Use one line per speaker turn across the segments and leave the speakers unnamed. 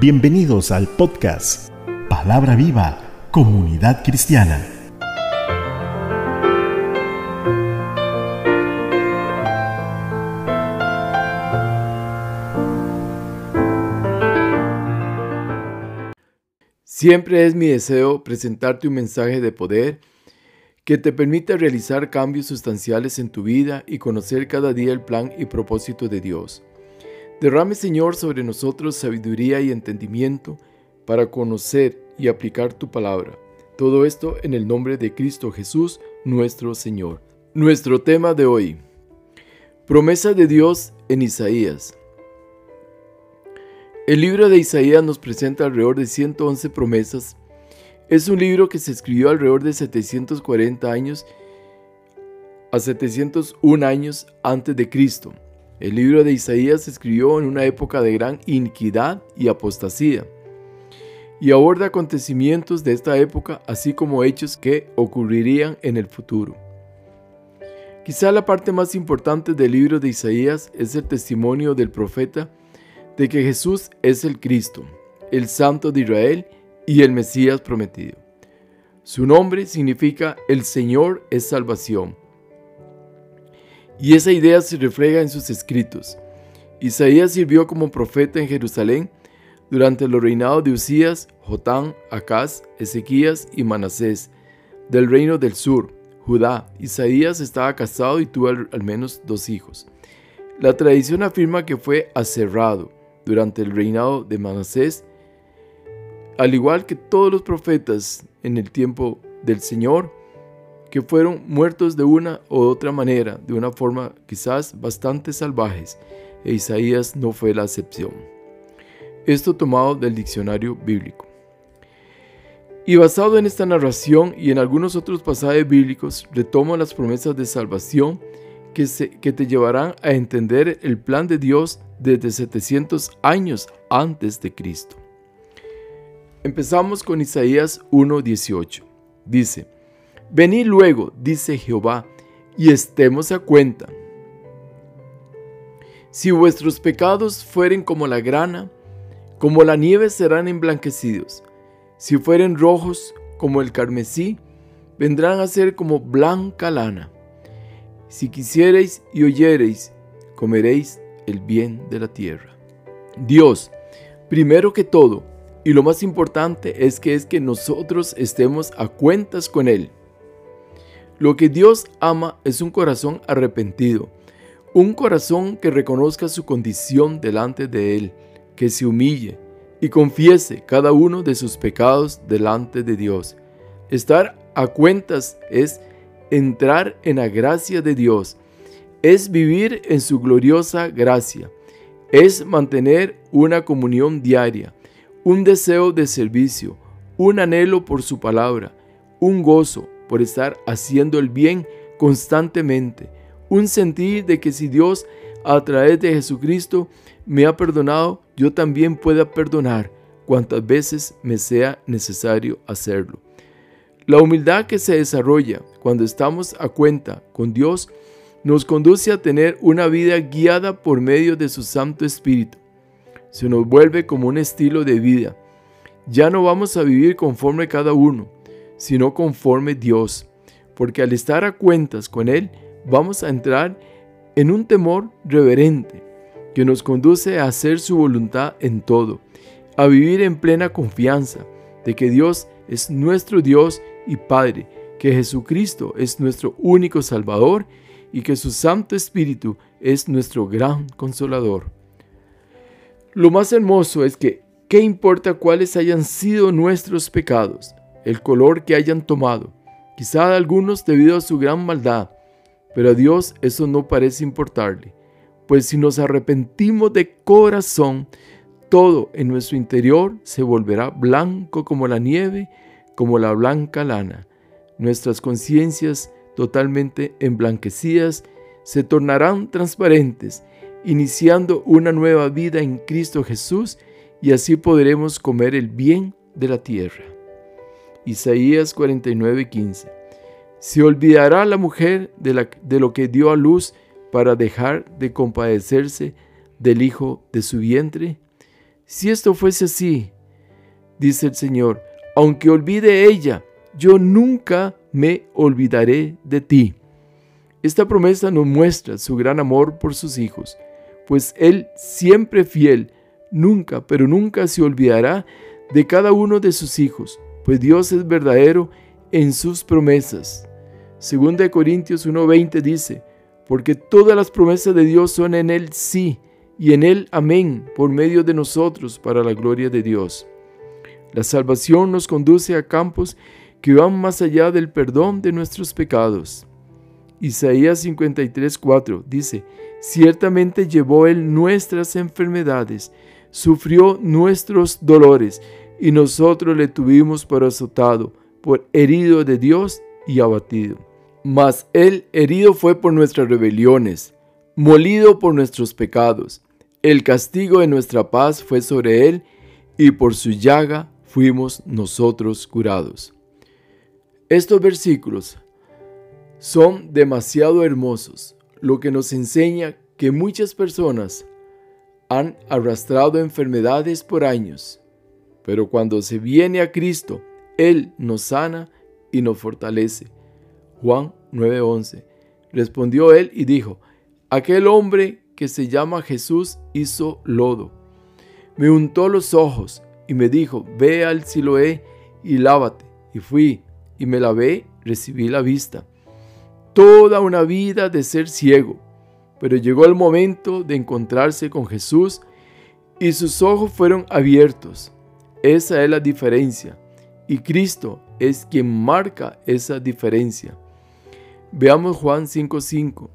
Bienvenidos al podcast Palabra Viva, Comunidad Cristiana.
Siempre es mi deseo presentarte un mensaje de poder que te permita realizar cambios sustanciales en tu vida y conocer cada día el plan y propósito de Dios. Derrame, Señor, sobre nosotros sabiduría y entendimiento para conocer y aplicar tu palabra. Todo esto en el nombre de Cristo Jesús, nuestro Señor. Nuestro tema de hoy. Promesa de Dios en Isaías. El libro de Isaías nos presenta alrededor de 111 promesas. Es un libro que se escribió alrededor de 740 años a 701 años antes de Cristo. El libro de Isaías se escribió en una época de gran iniquidad y apostasía, y aborda acontecimientos de esta época, así como hechos que ocurrirían en el futuro. Quizá la parte más importante del libro de Isaías es el testimonio del profeta de que Jesús es el Cristo, el Santo de Israel y el Mesías prometido. Su nombre significa el Señor es salvación y esa idea se refleja en sus escritos. Isaías sirvió como profeta en Jerusalén durante los reinados de Usías, Jotán, Acaz, Ezequías y Manasés, del reino del sur, Judá. Isaías estaba casado y tuvo al, menos dos hijos. La tradición afirma que fue aserrado durante el reinado de Manasés, al igual que todos los profetas en el tiempo del Señor, que fueron muertos de una u otra manera, de una forma quizás bastante salvajes, e Isaías no fue la excepción. Esto tomado del diccionario bíblico. Y basado en esta narración y en algunos otros pasajes bíblicos, retomo las promesas de salvación que, que te llevarán a entender el plan de Dios desde 700 años antes de Cristo. Empezamos con Isaías 1.18. Dice, Venid luego, dice Jehová, y estemos a cuenta. Si vuestros pecados fueren como la grana, como la nieve serán emblanquecidos. Si fueren rojos como el carmesí, vendrán a ser como blanca lana. Si quisiereis y oyereis, comeréis el bien de la tierra. Dios, primero que todo, y lo más importante es que es que nosotros estemos a cuentas con Él. Lo que Dios ama es un corazón arrepentido, un corazón que reconozca su condición delante de Él, que se humille y confiese cada uno de sus pecados delante de Dios. Estar a cuentas es entrar en la gracia de Dios, es vivir en su gloriosa gracia, es mantener una comunión diaria, un deseo de servicio, un anhelo por su palabra, un gozo, por estar haciendo el bien constantemente. Un sentir de que si Dios a través de Jesucristo me ha perdonado, yo también pueda perdonar cuantas veces me sea necesario hacerlo. La humildad que se desarrolla cuando estamos a cuenta con Dios nos conduce a tener una vida guiada por medio de su Santo Espíritu. Se nos vuelve como un estilo de vida. Ya no vamos a vivir conforme cada uno, sino conforme Dios, porque al estar a cuentas con Él vamos a entrar en un temor reverente que nos conduce a hacer su voluntad en todo, a vivir en plena confianza de que Dios es nuestro Dios y Padre, que Jesucristo es nuestro único Salvador y que su Santo Espíritu es nuestro gran consolador. Lo más hermoso es que, ¿qué importa cuáles hayan sido nuestros pecados? El color que hayan tomado, quizá algunos debido a su gran maldad, pero a Dios eso no parece importarle, pues si nos arrepentimos de corazón, todo en nuestro interior se volverá blanco como la nieve, como la blanca lana. Nuestras conciencias totalmente emblanquecidas se tornarán transparentes, iniciando una nueva vida en Cristo Jesús y así podremos comer el bien de la tierra. Isaías 49:15. ¿Se olvidará la mujer de, de lo que dio a luz para dejar de compadecerse del hijo de su vientre? Si esto fuese así, dice el Señor, aunque olvide ella, yo nunca me olvidaré de ti. Esta promesa nos muestra su gran amor por sus hijos, pues Él siempre fiel, nunca, pero nunca se olvidará de cada uno de sus hijos, pues Dios es verdadero en sus promesas. Segunda de Corintios 1:20 dice, porque todas las promesas de Dios son en Él sí y en Él amén por medio de nosotros para la gloria de Dios. La salvación nos conduce a campos que van más allá del perdón de nuestros pecados. Isaías 53:4 dice, ciertamente llevó Él nuestras enfermedades, sufrió nuestros dolores, y nosotros le tuvimos por azotado, por herido de Dios y abatido. Mas Él herido fue por nuestras rebeliones, molido por nuestros pecados. El castigo de nuestra paz fue sobre Él, y por su llaga fuimos nosotros curados. Estos versículos son demasiado hermosos, lo que nos enseña que muchas personas han arrastrado enfermedades por años, pero cuando se viene a Cristo, Él nos sana y nos fortalece. Juan 9:11. Respondió él y dijo, aquel hombre que se llama Jesús hizo lodo. Me untó los ojos y me dijo, ve al Siloé y lávate. Y fui y me lavé, recibí la vista. Toda una vida de ser ciego, pero llegó el momento de encontrarse con Jesús y sus ojos fueron abiertos. Esa es la diferencia. Y Cristo es quien marca esa diferencia. Veamos Juan 5:5.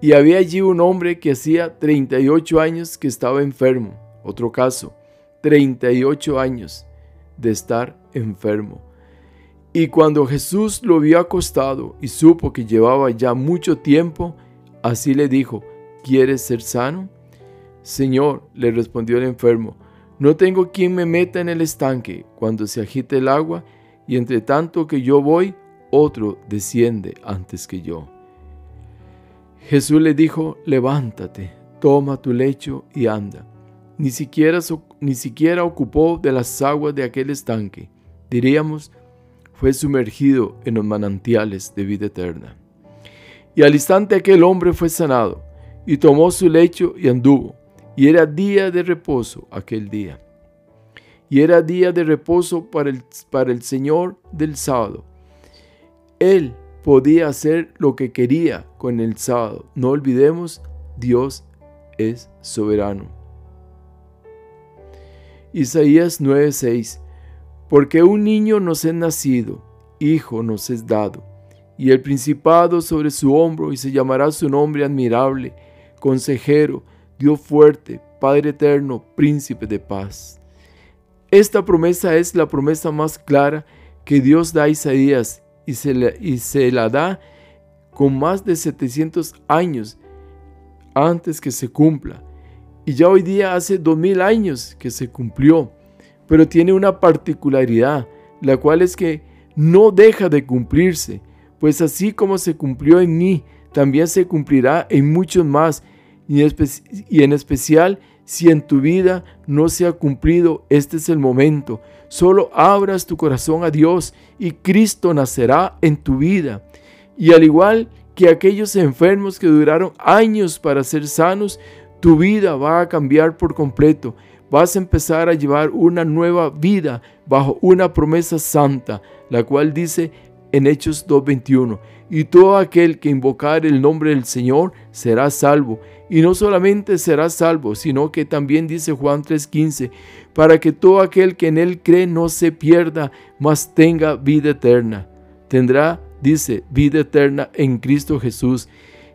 Y había allí un hombre que hacía 38 años que estaba enfermo. Otro caso, 38 años de estar enfermo. Y cuando Jesús lo vio acostado y supo que llevaba ya mucho tiempo, así le dijo, ¿quieres ser sano? Señor, le respondió el enfermo, no tengo quien me meta en el estanque cuando se agite el agua, y entre tanto que yo voy, otro desciende antes que yo. Jesús le dijo, levántate, toma tu lecho y anda. Ni siquiera, ni siquiera ocupó de las aguas de aquel estanque. Diríamos, fue sumergido en los manantiales de vida eterna. Y al instante aquel hombre fue sanado, y tomó su lecho y anduvo. Y era día de reposo aquel día. Y era día de reposo para el, para el Señor del sábado. Él podía hacer lo que quería con el sábado. No olvidemos, Dios es soberano. Isaías 9:6 porque un niño nos es nacido, hijo nos es dado, y el principado sobre su hombro, y se llamará su nombre admirable, consejero, Dios fuerte, Padre eterno, príncipe de paz. Esta promesa es la promesa más clara que Dios da a Isaías y se, la, y se la da con más de 700 años antes que se cumpla. Y ya hoy día hace 2000 años que se cumplió pero tiene una particularidad, la cual es que no deja de cumplirse, pues así como se cumplió en mí, también se cumplirá en muchos más, y en especial si en tu vida no se ha cumplido, este es el momento. Solo abras tu corazón a Dios y Cristo nacerá en tu vida. Y al igual que aquellos enfermos que duraron años para ser sanos, tu vida va a cambiar por completo vas a empezar a llevar una nueva vida bajo una promesa santa, la cual dice en Hechos 2.21, y todo aquel que invocar el nombre del Señor será salvo. Y no solamente será salvo, sino que también dice Juan 3.15, para que todo aquel que en él cree no se pierda, mas tenga vida eterna. Tendrá, dice, vida eterna en Cristo Jesús,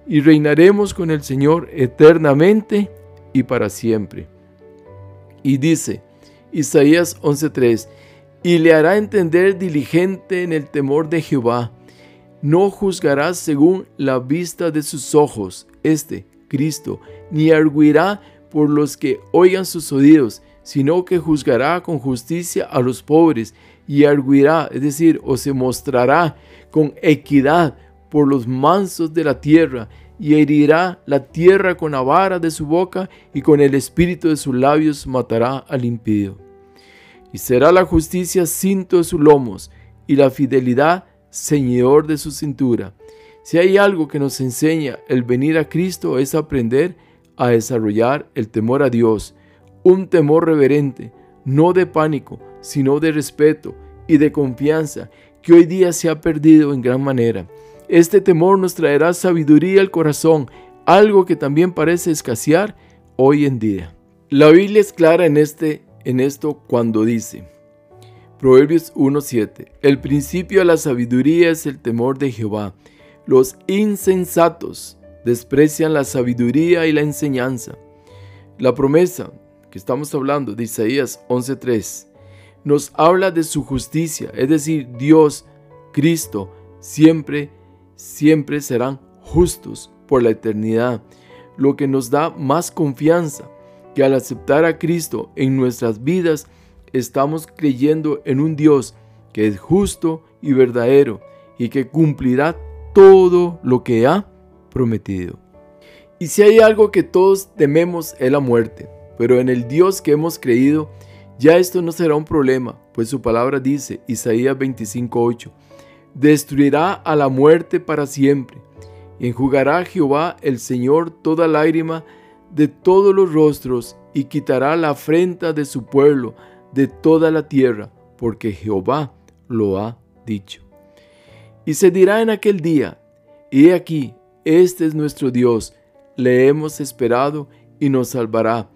y reinaremos con el Señor eternamente y para siempre. Y dice, Isaías 11:3, y le hará entender diligente en el temor de Jehová. No juzgará según la vista de sus ojos, este, Cristo, ni arguirá por los que oigan sus oídos, sino que juzgará con justicia a los pobres y arguirá, es decir, o se mostrará con equidad por los mansos de la tierra y herirá la tierra con la vara de su boca y con el espíritu de sus labios matará al impío. Y será la justicia cinto de sus lomos y la fidelidad ceñidor de su cintura. Si hay algo que nos enseña el venir a Cristo es aprender a desarrollar el temor a Dios, un temor reverente, no de pánico, sino de respeto y de confianza, que hoy día se ha perdido en gran manera. Este temor nos traerá sabiduría al corazón, algo que también parece escasear hoy en día. La Biblia es clara en, este, en esto cuando dice, Proverbios 1.7, el principio de la sabiduría es el temor de Jehová. Los insensatos desprecian la sabiduría y la enseñanza. La promesa que estamos hablando de Isaías 11.3 nos habla de su justicia, es decir, Dios, Cristo, siempre siempre serán justos por la eternidad, lo que nos da más confianza que al aceptar a Cristo en nuestras vidas estamos creyendo en un Dios que es justo y verdadero y que cumplirá todo lo que ha prometido. Y si hay algo que todos tememos es la muerte, pero en el Dios que hemos creído, ya esto no será un problema, pues su palabra dice, Isaías 25:8, destruirá a la muerte para siempre. Y enjugará Jehová el Señor toda lágrima de todos los rostros y quitará la afrenta de su pueblo de toda la tierra, porque Jehová lo ha dicho. Y se dirá en aquel día, he aquí, este es nuestro Dios, le hemos esperado y nos salvará.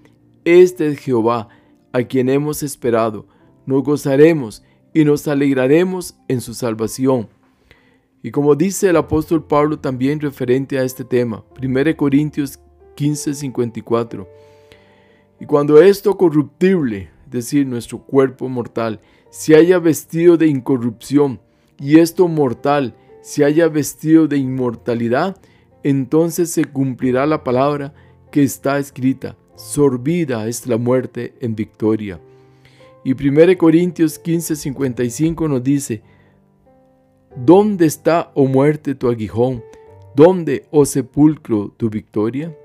Este es Jehová, a quien hemos esperado. Nos gozaremos y nos alegraremos en su salvación. Y como dice el apóstol Pablo también referente a este tema, 1 Corintios 15, 54. Y cuando esto corruptible, es decir, nuestro cuerpo mortal, se haya vestido de incorrupción y esto mortal se haya vestido de inmortalidad, entonces se cumplirá la palabra que está escrita, sorbida es la muerte en victoria. Y 1 Corintios 15, 55 nos dice, ¿Dónde está, oh muerte, tu aguijón? ¿Dónde, oh sepulcro, tu victoria?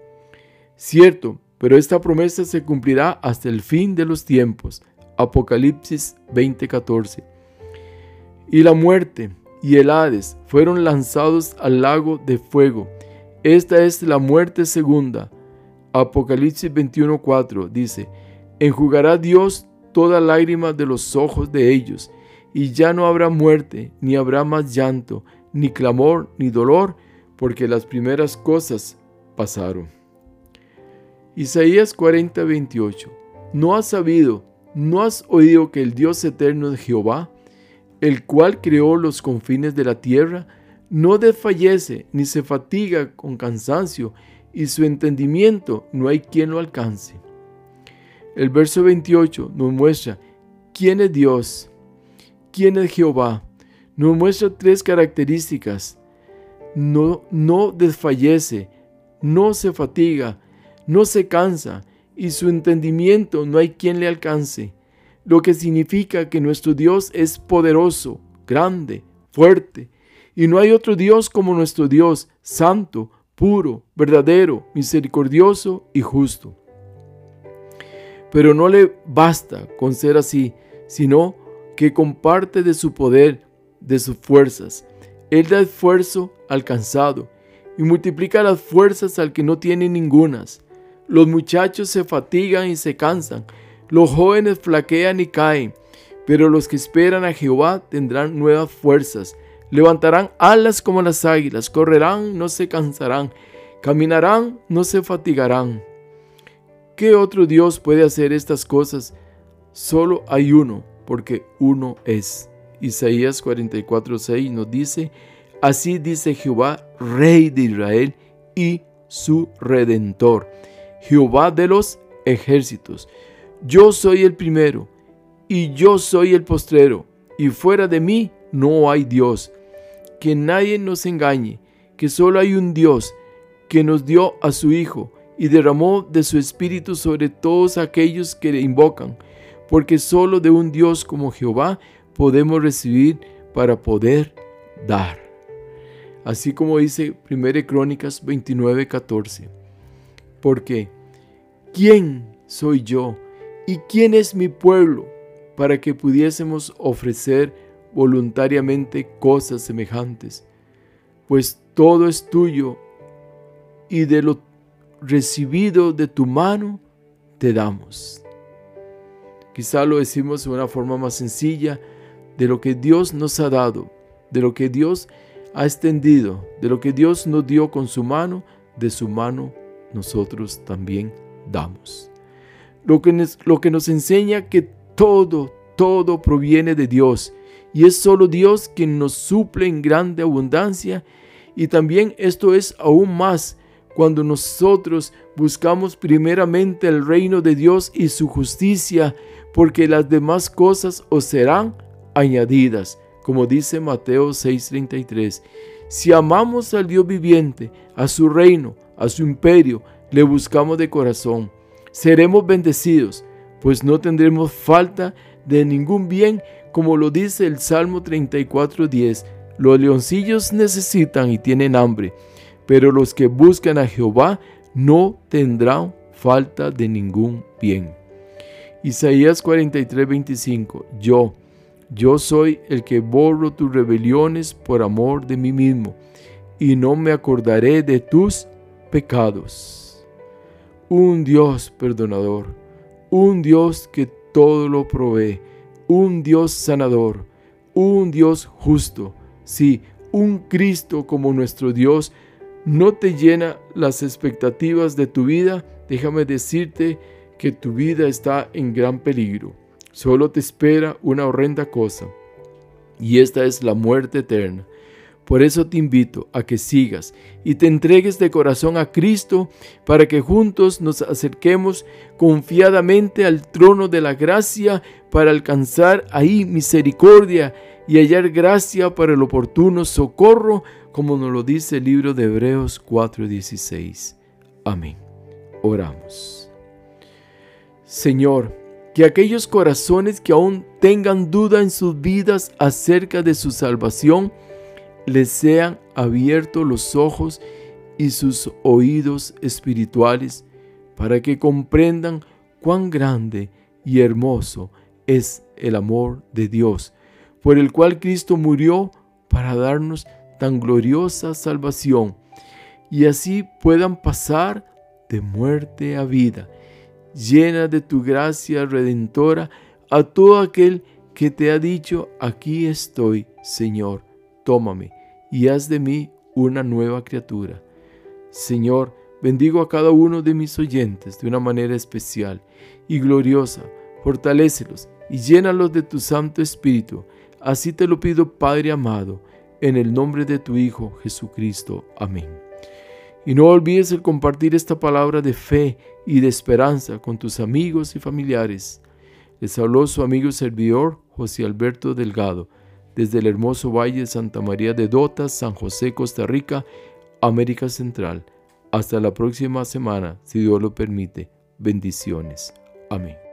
Cierto, pero esta promesa se cumplirá hasta el fin de los tiempos. Apocalipsis 20:14. Y la muerte y el Hades fueron lanzados al lago de fuego. Esta es la muerte segunda. Apocalipsis 21:4 dice, enjugará Dios toda lágrima de los ojos de ellos, y ya no habrá muerte, ni habrá más llanto, ni clamor, ni dolor, porque las primeras cosas pasaron. Isaías 40, 28. ¿No has sabido, no has oído que el Dios eterno es Jehová, el cual creó los confines de la tierra, no desfallece ni se fatiga con cansancio, y su entendimiento no hay quien lo alcance? El verso 28 nos muestra quién es Dios, quién es Jehová. Nos muestra tres características. No, no desfallece, no se fatiga, no se cansa y su entendimiento no hay quien le alcance. Lo que significa que nuestro Dios es poderoso, grande, fuerte. Y no hay otro Dios como nuestro Dios, santo, puro, verdadero, misericordioso y justo. Pero no le basta con ser así, sino que comparte de su poder, de sus fuerzas. Él da esfuerzo al cansado y multiplica las fuerzas al que no tiene ningunas. Los muchachos se fatigan y se cansan, los jóvenes flaquean y caen, pero los que esperan a Jehová tendrán nuevas fuerzas, levantarán alas como las águilas, correrán, no se cansarán, caminarán, no se fatigarán. ¿Qué otro Dios puede hacer estas cosas? Solo hay uno, porque uno es. Isaías 44:6 nos dice, así dice Jehová, Rey de Israel y su Redentor, Jehová de los ejércitos. Yo soy el primero y yo soy el postrero, y fuera de mí no hay Dios. Que nadie nos engañe, que solo hay un Dios que nos dio a su Hijo y derramó de su espíritu sobre todos aquellos que le invocan, porque solo de un Dios como Jehová podemos recibir para poder dar. así como dice 1 Crónicas 29, 14. Porque, ¿quién soy yo y quién es mi pueblo para que pudiésemos ofrecer voluntariamente cosas semejantes? Pues todo es tuyo y de lo recibido de tu mano te damos. Quizá lo decimos de una forma más sencilla de lo que Dios nos ha dado, de lo que Dios ha extendido, de lo que Dios nos dio con su mano, de su mano nosotros también damos. Lo que nos, enseña que todo, todo proviene de Dios y es solo Dios quien nos suple en grande abundancia y también esto es aún más cuando nosotros buscamos primeramente el reino de Dios y su justicia, porque las demás cosas os serán añadidas, como dice Mateo 6:33. Si amamos al Dios viviente, a su reino, a su imperio, le buscamos de corazón, seremos bendecidos, pues no tendremos falta de ningún bien, como lo dice el Salmo 34:10. Los leoncillos necesitan y tienen hambre, pero los que buscan a Jehová no tendrán falta de ningún bien. Isaías 43:25 Yo, yo soy el que borro tus rebeliones por amor de mí mismo, y no me acordaré de tus pecados. Un Dios perdonador, un Dios que todo lo provee, un Dios sanador, un Dios justo, sí, un Cristo como nuestro Dios, no te llena las expectativas de tu vida, déjame decirte que tu vida está en gran peligro. Solo te espera una horrenda cosa, y esta es la muerte eterna. Por eso te invito a que sigas y te entregues de corazón a Cristo para que juntos nos acerquemos confiadamente al trono de la gracia para alcanzar ahí misericordia y hallar gracia para el oportuno socorro, como nos lo dice el libro de Hebreos 4:16. Amén. Oramos. Señor, que aquellos corazones que aún tengan duda en sus vidas acerca de su salvación, les sean abiertos los ojos y sus oídos espirituales para que comprendan cuán grande y hermoso es el amor de Dios, por el cual Cristo murió para darnos tan gloriosa salvación, y así puedan pasar de muerte a vida, llena de tu gracia redentora a todo aquel que te ha dicho, aquí estoy, Señor, tómame y haz de mí una nueva criatura. Señor, bendigo a cada uno de mis oyentes de una manera especial y gloriosa, fortalécelos y llénalos de tu Santo Espíritu. Así te lo pido, Padre amado, en el nombre de tu Hijo Jesucristo. Amén. Y no olvides el compartir esta palabra de fe y de esperanza con tus amigos y familiares. Les habló su amigo servidor José Alberto Delgado desde el hermoso valle de Santa María de Dotas, San José, Costa Rica, América Central. Hasta la próxima semana, si Dios lo permite. Bendiciones. Amén.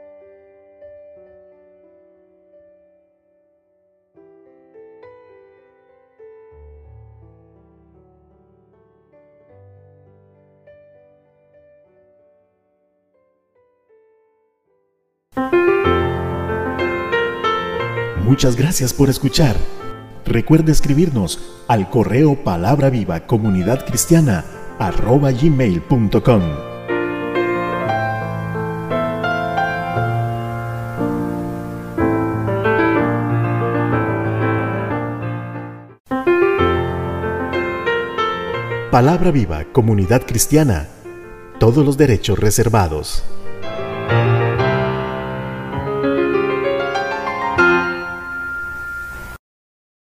Muchas gracias por escuchar. Recuerde escribirnos al correo palabra viva comunidad cristiana arroba. Palabra viva comunidad cristiana. Todos los derechos reservados.